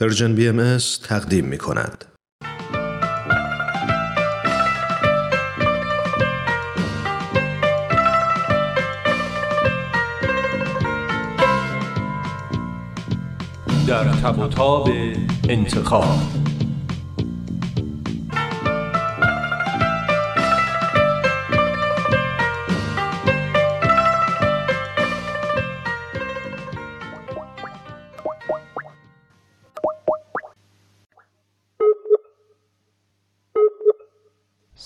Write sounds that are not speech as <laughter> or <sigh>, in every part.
پرژن بی ام تقدیم می کند. در تب تاب انتخاب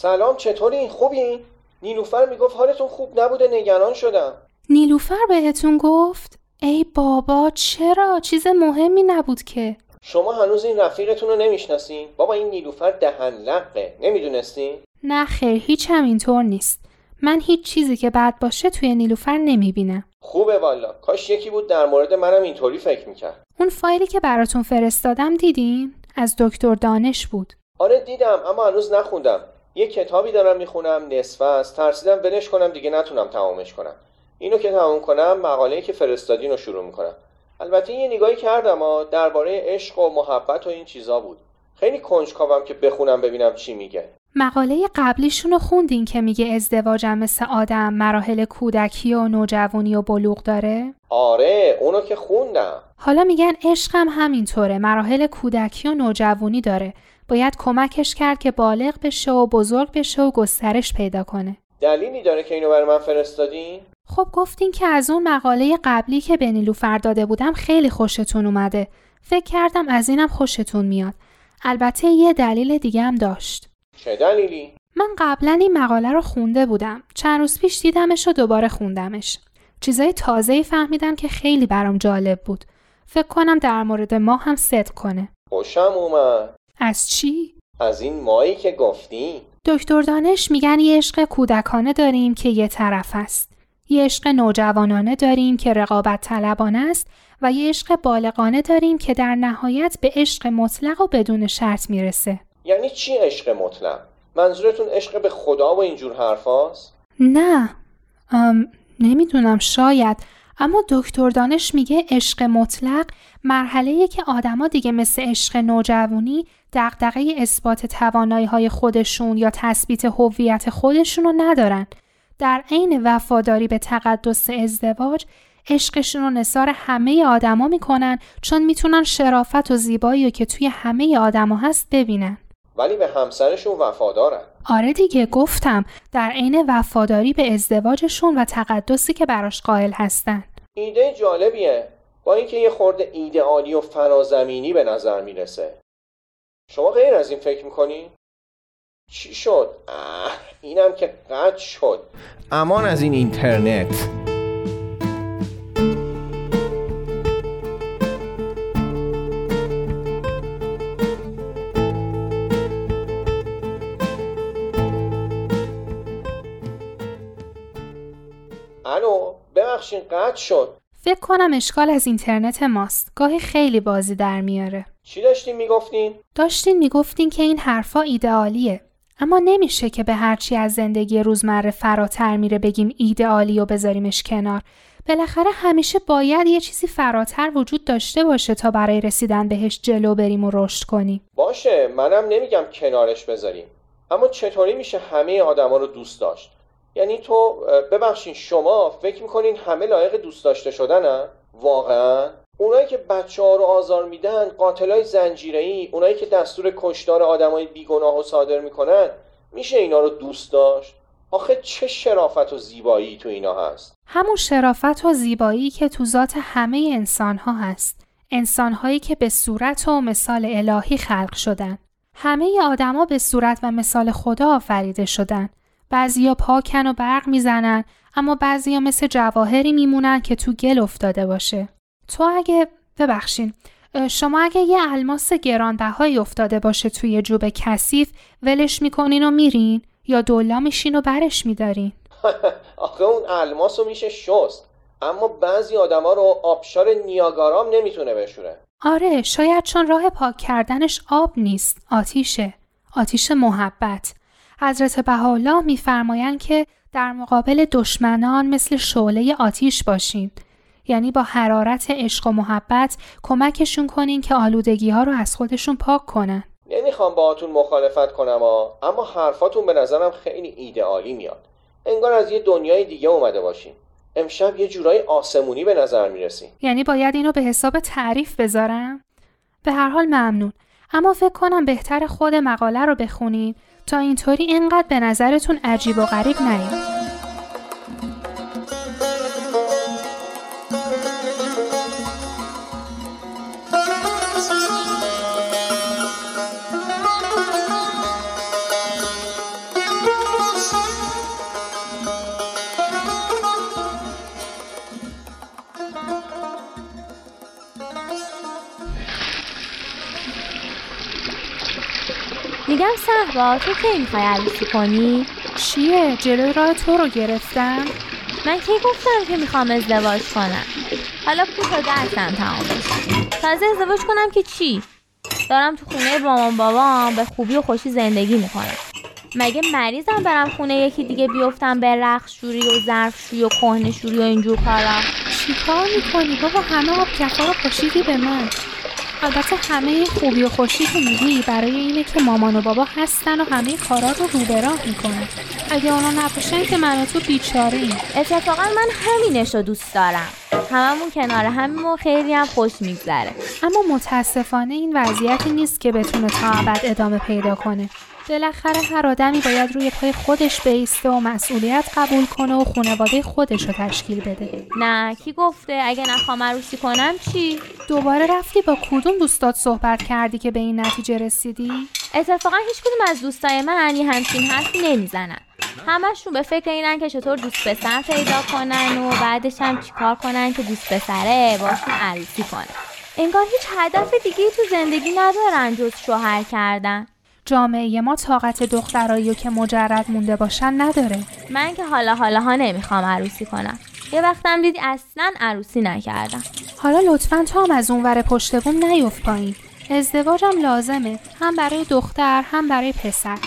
سلام چطوری؟ خوبی؟ نیلوفر می‌گفت حالتون خوب نبوده نگران شدم نیلوفر بهتون گفت؟ ای بابا چرا؟ چیز مهمی نبود که شما هنوز این رفیقتون رو نمی‌شناسین؟ بابا این نیلوفر دهن لقه نمی‌دونستین؟ نه خیر هیچ هم اینطور نیست من هیچ چیزی که بد باشه توی نیلوفر نمی‌بینم خوبه والا کاش یکی بود در مورد منم اینطوری فکر می‌کرد اون فایلی که براتون فرستادم دیدین؟ از دکتر دانش بود آره دیدم اما هنوز نخوندم یه کتابی دارم می‌خونم نصفه است. ترسیدم ولش کنم دیگه نتونم تمامش کنم. اینو که تمام کنم مقاله‌ای که فرستادین رو شروع می‌کنم. البته یه نگاهی کردم ها درباره عشق و محبت و این چیزا بود. خیلی کنجکاوم که بخونم ببینم چی میگه. مقاله قبلیشون رو خوندین که میگه ازدواجم مثل آدم مراحل کودکی و نوجوانی و بلوغ داره؟ آره اونو که خوندم. حالا میگن عشقم همینطوره مراحل کودکی و نوجوانی داره. باید کمکش کرد که بالغ بشه و بزرگ بشه و گسترش پیدا کنه. دلیلی داره که اینو برای من فرستادین؟ خب گفتین که از اون مقاله قبلی که به نیلوفر داده بودم خیلی خوشتون اومده. فکر کردم از اینم خوشتون میاد. البته یه دلیل دیگه هم داشت. چه دلیلی؟ من قبلا این مقاله رو خونده بودم. چند روز پیش دیدمش و دوباره خوندمش. چیزای تازه‌ای فهمیدم که خیلی برام جالب بود. فکر کنم در مورد ما هم صدق کنه. خوشم اومد. از چی؟ از این مایی که گفتی. دکتر دانش میگن یه عشق کودکانه داریم که یه طرف است. یه عشق نوجوانانه داریم که رقابت طلبانه است و یه عشق بالغانه داریم که در نهایت به عشق مطلق و بدون شرط می‌رسه. یعنی چی عشق مطلق؟ منظورتون عشق به خدا و اینجور حرفاست؟ نه. ام، نمی‌دونم شاید اما دکتر دانش میگه عشق مطلق مرحله که آدما دیگه مثل عشق نوجوانی دغدغه اثبات توانایی های خودشون یا تثبیت هویت خودشون رو ندارن. در عین وفاداری به تقدس ازدواج عشقشون رو نثار همه آدما می‌کنن چون می‌تونن شرافت و زیبایی رو که توی همه آدما هست ببینن. ولی به همسرشون وفادارن. آره دیگه گفتم. در عین وفاداری به ازدواجشون و تقدسی که براش قائل هستن. ایده جالبیه با اینکه یه خورده ایدئالی و فرازمینی به نظر می‌رسه شما غیر از این فکر می‌کنی؟ چی شد؟ اینم که قد شد امان از این اینترنت ببخشین قد شد. فکر کنم اشکال از اینترنت ماست. گاهی خیلی بازی در میاره. چی داشتین می‌گفتین؟ داشتین می‌گفتین که این حرفا ایدئالیه. اما نمیشه که به هرچی از زندگی روزمره فراتر میره بگیم ایدئالی و بذاریمش کنار. بالاخره همیشه باید یه چیزی فراتر وجود داشته باشه تا برای رسیدن بهش جلو بریم و رشد کنیم. باشه منم نمیگم کنارش بذاریم. اما چطوری میشه همه آدما رو دوست داشت؟ یعنی تو ببخشین شما فکر می‌کنین همه لایق دوست داشته شدنن؟ واقعا؟ اونایی که بچه ها رو آزار میدن قاتلای زنجیره‌ای اونایی که دستور کشتار آدمای بیگناه و صادر می‌کنن میشه اینا رو دوست داشت؟ آخه چه شرافت و زیبایی تو اینا هست؟ همون شرافت و زیبایی که تو ذات همه انسانها هست. انسانهایی که به صورت و مثال الهی خلق شدن. همه آدما به صورت و مثال خدا آفریده شدن. بعضیا پاکن و برق می‌زنن اما بعضیا مثل جواهری میمونن که تو گل افتاده باشه. تو اگه ببخشین شما اگه یه الماس گرانبهایی افتاده باشه توی جوب کثیف ولش می‌کنین و میرین؟ یا دولا میشین و برش میدارین؟ <laughs> آخه اون الماس رو میشه شست اما بعضی آدما رو آبشار نیاگارام نمی‌تونه بشوره. آره شاید چون راه پاک کردنش آب نیست آتیشه. آتیش محبت. حضرت بهاءالله میفرمایند که در مقابل دشمنان مثل شعله آتیش باشین یعنی با حرارت عشق و محبت کمکشون کنین که آلودگی ها رو از خودشون پاک کنن. نمی‌خوام باهاتون مخالفت کنم ها اما حرفاتون به نظرم خیلی ایدئالی میاد. انگار از یه دنیای دیگه اومده باشین. امشب یه جورایی آسمونی به نظر می‌رسین. یعنی باید اینو به حساب تعریف بذارم؟ به هر حال ممنون. اما فکر کنم بهتر خود مقاله رو بخونین تا اینطوری اینقدر به نظرتون عجیب و غریب نیاد. میگم صحبا تو کی می‌خوای عروسی کنی؟ چیه؟ جلوی راه تو رو گرفتم؟ من کی گفتم که می‌خوام ازدواج کنم؟ حالا پول تا درسم تمام بشه تازه ازدواج کنم که چی؟ دارم تو خونه مامان بابام به خوبی و خوشی زندگی می‌کنم. مگه مریضم برم خونه یکی دیگه بیفتم به رخش شوری و ظرف شوری و کهنه شوری و اینجور کارا؟ چیکار می‌کنی؟ بابا همه آب کفا رو پاشیدی به من. البته همه خوبی و خوشی که میگی. برای اینه که مامان و بابا هستن و همه کارا رو رو به راه می‌کنن. اگه اونا نباشن که من و تو بیچاره ایم اتفاقا من همینش رو دوست دارم. هممون کنار همیم و خیلی هم خوش میگذره. اما متاسفانه این وضعیتی نیست که بتونه تا ابد ادامه پیدا کنه. بالاخره هر آدمی باید روی پای خودش بیسته و مسئولیت قبول کنه و خانواده خودش رو تشکیل بده. نه کی گفته؟ اگه نخوام عروسی کنم چی؟ دوباره رفتی با کدوم دوستات صحبت کردی که به این نتیجه رسیدی؟ اتفاقا هیچ کدوم از دوستای من یه همچین حرفی نمی‌زنن. همشون به فکر اینن که چطور دوست پسر پیدا کنن و بعدش هم چیکار کنن که دوست پسره باشون عروسی کنه انگار هیچ هدف دیگه تو زندگی ندارن جز شوهر کردن. جامعه ما طاقت دخترایی و که مجرد مونده باشن نداره. من که حالا حالا ها نمی‌خوام عروسی کنم. یه وقتم دیدی اصلا عروسی نکردم. حالا لطفا تو هم از اونور پشت بوم نیفت پایین. ازدواجم لازمه. هم برای دختر هم برای پسر.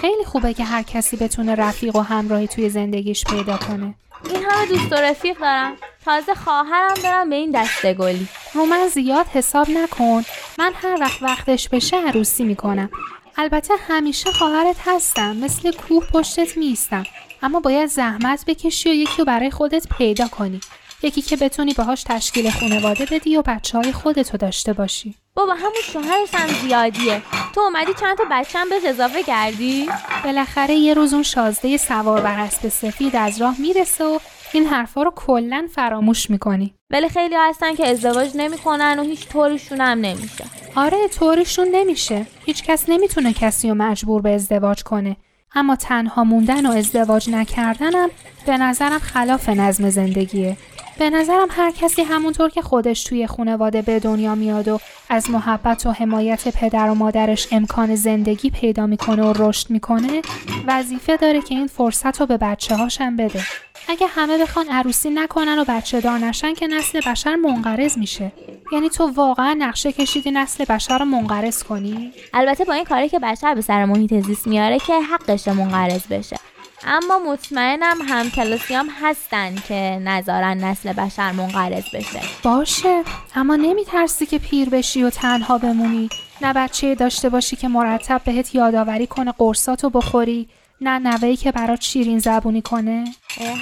خیلی خوبه که هر کسی بتونه رفیق و همراهی توی زندگیش پیدا کنه. این همه دوست و رفیق دارم. تازه خواهرم دارم به این دسته گلی. رو من زیاد حساب نکن. من هر وقت وقتش بشه عروسی می‌کنم. البته همیشه خواهرت هستم. مثل کوه پشتت میستم اما باید زحمت بکشی و یکی رو برای خودت پیدا کنی. یکی که بتونی باهاش تشکیل خانواده بدی و بچه های خودتو داشته باشی. بابا همون شوهرش هم زیادیه. تو اومدی چند تا بچم به اضافه کردی؟ بالاخره یه روز اون شازده سوار بر اسب سفید از راه می‌رسه و این حرفا رو کلا فراموش می‌کنی. ولی خیلی هستن که ازدواج نمی‌کنن و هیچ طوریشون هم نمیشه. آره طوریشون نمیشه. هیچ کس نمی‌تونه کسی رو مجبور به ازدواج کنه. اما تنها موندن و ازدواج نکردنم به نظرم خلاف نظم زندگیه. به نظرم هر کسی همونطور که خودش توی خانواده به دنیا میاد و از محبت و حمایت پدر و مادرش امکان زندگی پیدا می‌کنه و رشد می‌کنه وظیفه داره که این فرصت رو به بچه هاشم بده. اگه همه بخوان عروسی نکنن و بچه دار نشن که نسل بشر منقرض میشه. یعنی تو واقعا نقشه کشیدی نسل بشر رو منقرض کنی؟ البته با این کاری که بشر به سر محیط زیست میاره که حقش منقرض بشه. اما مطمئنم هم کلاسیام هستن که نظارن نسل بشر منقرض بشه. باشه اما نمیترسی که پیر بشی و تنها بمونی. نه بچه داشته باشی که مرتب بهت یادآوری کنه قرصاتو بخوری نه نوهی که برات شیرین زبونی کنه.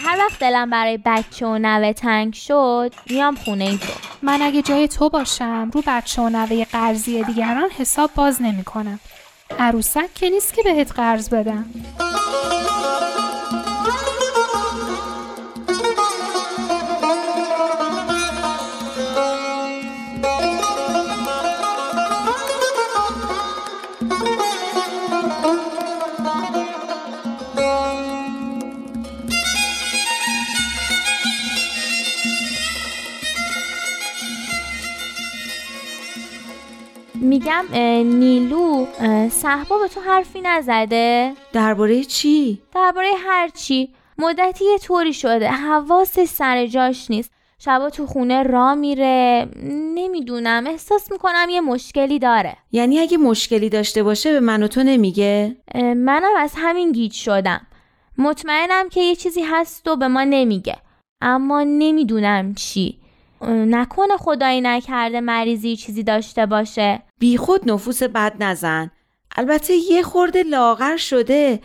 هر وقت دلم برای بچه و نوه تنگ شد میام خونه ای تو. من اگه جای تو باشم رو بچه و نوه قرضی دیگران حساب باز نمی کنم عروسک که نیست که بهت قرض بدم. میگم نیلو صحبا به تو حرفی نزده؟ درباره چی؟ درباره هر چی. مدتی یه طوری شده. حواسش سر جاش نیست. شبا تو خونه را میره. نمی‌دونم. احساس می‌کنم یه مشکلی داره. یعنی اگه مشکلی داشته باشه به من و تو نمیگه؟ منم از همین گیج شدم. مطمئنم که یه چیزی هست و به ما نمیگه. اما نمی‌دونم چی. نکنه خدایی نکرده مریضی چیزی داشته باشه. بیخود نفوس بد نزن. البته یه خورده لاغر شده.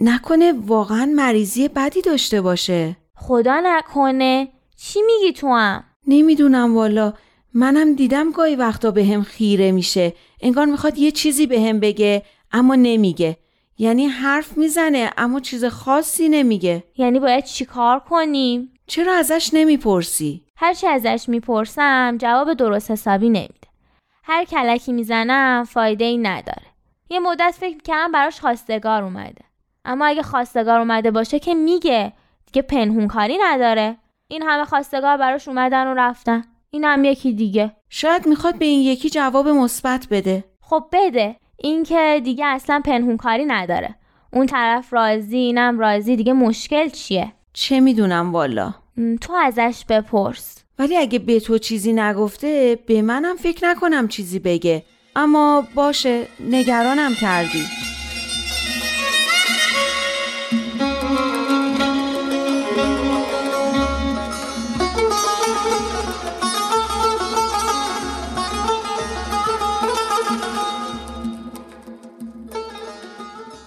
نکنه واقعا مریضی بدی داشته باشه. خدا نکنه. چی میگی تو هم؟ نمی‌دونم والا. منم دیدم گاهی وقتا به هم خیره میشه. انگار می‌خواد یه چیزی به هم بگه اما نمیگه. یعنی حرف می‌زنه اما چیز خاصی نمیگه. یعنی باید چیکار کنیم؟ چرا ازش نمی‌پرسی؟ هرچی ازش می‌پرسم جواب درست حسابی نمیده. هر کلکی می‌زنم فایده ای نداره. یه مدت فکر کردم براش خواستگار اومده. اما اگه خواستگار اومده باشه که میگه دیگه پنهون کاری نداره. این همه خواستگار براش اومدن و رفتن. این هم یکی دیگه. شاید می‌خواد به این یکی جواب مثبت بده. خب بده. این که دیگه اصلا پنهون کاری نداره. اون طرف راضی اینم راضی دیگه مشکل چیه؟ چه می‌دونم والا. تو ازش بپرس. ولی اگه به تو چیزی نگفته به منم فکر نکنم چیزی بگه. اما باشه نگرانم کردی.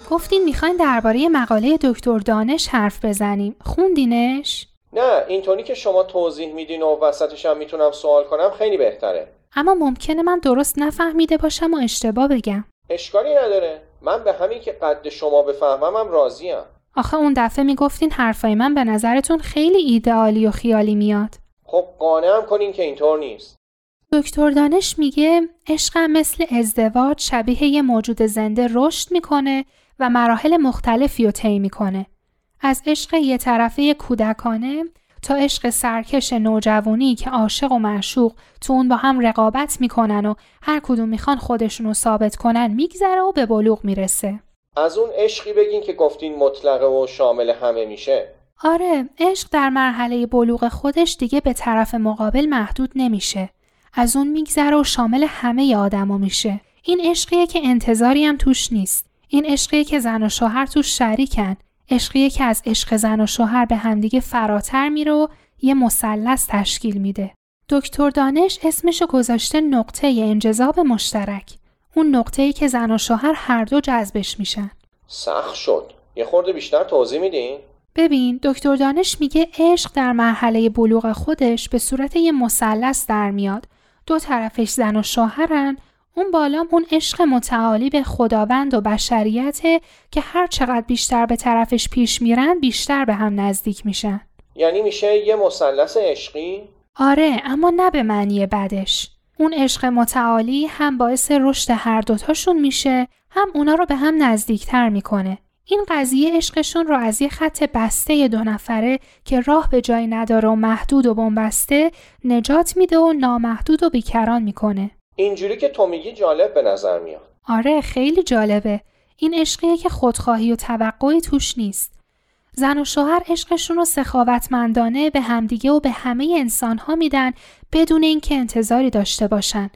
گفتین می‌خواین درباره مقاله دکتر دانش حرف بزنیم. خوندینش؟ نه اینطوری که شما توضیح میدین و وسطش هم می‌تونم سوال کنم خیلی بهتره. اما ممکنه من درست نفهمیده باشم و اشتباه بگم. اشکالی نداره. من به همین که قد شما بفهممم راضیم. آخه اون دفعه می‌گفتین حرفای من به نظرتون خیلی ایدئالی و خیالی میاد. خب قانعم کنین که اینطور نیست. دکتر دانش میگه عشقم مثل ازدواج شبیه یه موجود زنده رشد می‌کنه و مراحل مختلفی رو طی می‌کنه. از عشق یه طرفه کودکانه تا عشق سرکش نوجوانی که عاشق و معشوق تو اون با هم رقابت می‌کنن و هر کدوم می‌خوان خودشون رو ثابت کنن میگذره و به بلوغ می‌رسه. از اون عشقی بگین که گفتین مطلقه و شامل همه میشه. آره، عشق در مرحله بلوغ خودش دیگه به طرف مقابل محدود نمیشه. از اون میگذره و شامل همه آدما میشه. این عشقیه که انتظاری هم توش نیست. این عشقیه که زن و شوهر توش شریکن عشقیه که از عشق زن و شوهر به همدیگه فراتر میره و یه مثلث تشکیل میده. دکتر دانش اسمشو گذاشته نقطه انجذاب مشترک. اون نقطه ای که زن و شوهر هر دو جذبش میشن. سخت شد. یه خورده بیشتر توضیح میدین؟ ببین دکتر دانش میگه عشق در مرحله بلوغ خودش به صورت یه مثلث در میاد. دو طرفش زن و شوهرن اون بالام اون عشق متعالی به خداوند و بشریته که هر چقدر بیشتر به طرفش پیش میرن بیشتر به هم نزدیک میشن. یعنی میشه یه مثلث عشقی؟ آره اما نه به معنی بدش. اون عشق متعالی هم باعث رشد هر دوتاشون میشه هم اونا رو به هم نزدیکتر می‌کنه. این قضیه عشقشون رو از یه خط بسته دو نفره که راه به جایی نداره و محدود و بنبسته نجات میده و نامحدود و بیکران می‌کنه. اینجوری که تو میگی جالب به نظر میاد. آره خیلی جالبه. این عشقیه که خودخواهی و توقعی توش نیست. زن و شوهر عشقشون رو سخاوتمندانه به همدیگه و به همه انسان ها میدن بدون اینکه انتظاری داشته باشن.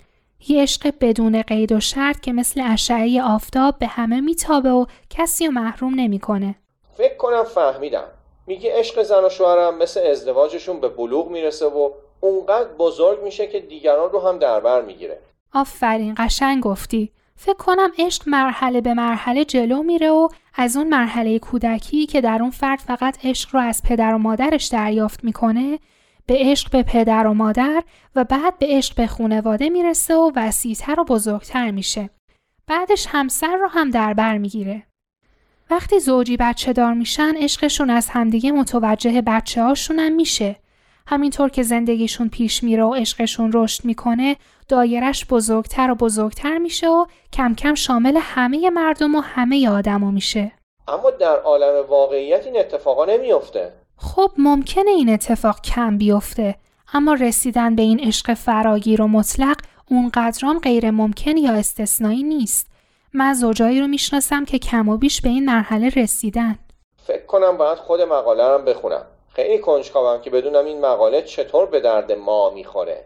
یه عشق بدون قید و شرط که مثل اشعه آفتاب به همه میتابه و کسی رو محروم نمی‌کنه. فکر کنم فهمیدم. میگه عشق زن و شوهرم مثل ازدواجشون به بلوغ می‌رسه و اونقدر بزرگ میشه که دیگران رو هم در بر می‌گیره آفرین قشنگ گفتی فکر کنم عشق مرحله به مرحله جلو میره و از اون مرحله کودکی که در اون فرد فقط عشق رو از پدر و مادرش دریافت می‌کنه به عشق به پدر و مادر و بعد به عشق به خونواده می‌رسه و وسیعتر و بزرگتر میشه. بعدش همسر رو هم در بر می‌گیره. وقتی زوجی بچه دار میشن عشقشون از همدیگه متوجه بچه هاشون هم میشه. همینطور که زندگیشون پیش میره و عشقشون رشد می‌کنه دایرش بزرگتر و بزرگتر میشه و کم کم شامل همه مردم و همه آدما میشه. اما در عالم واقعیت این اتفاقا نمیافته. خب ممکنه این اتفاق کم بیفته اما رسیدن به این عشق فراگیر و مطلق اونقدرام غیر ممکن یا استثنایی نیست. من زوجایی رو می‌شناسم که کم و بیش به این مرحله رسیدن. فکر کنم باید خود مقاله رو بخونم. خیلی کنجکاوم که بدونم این مقاله چطور به درد ما می‌خوره.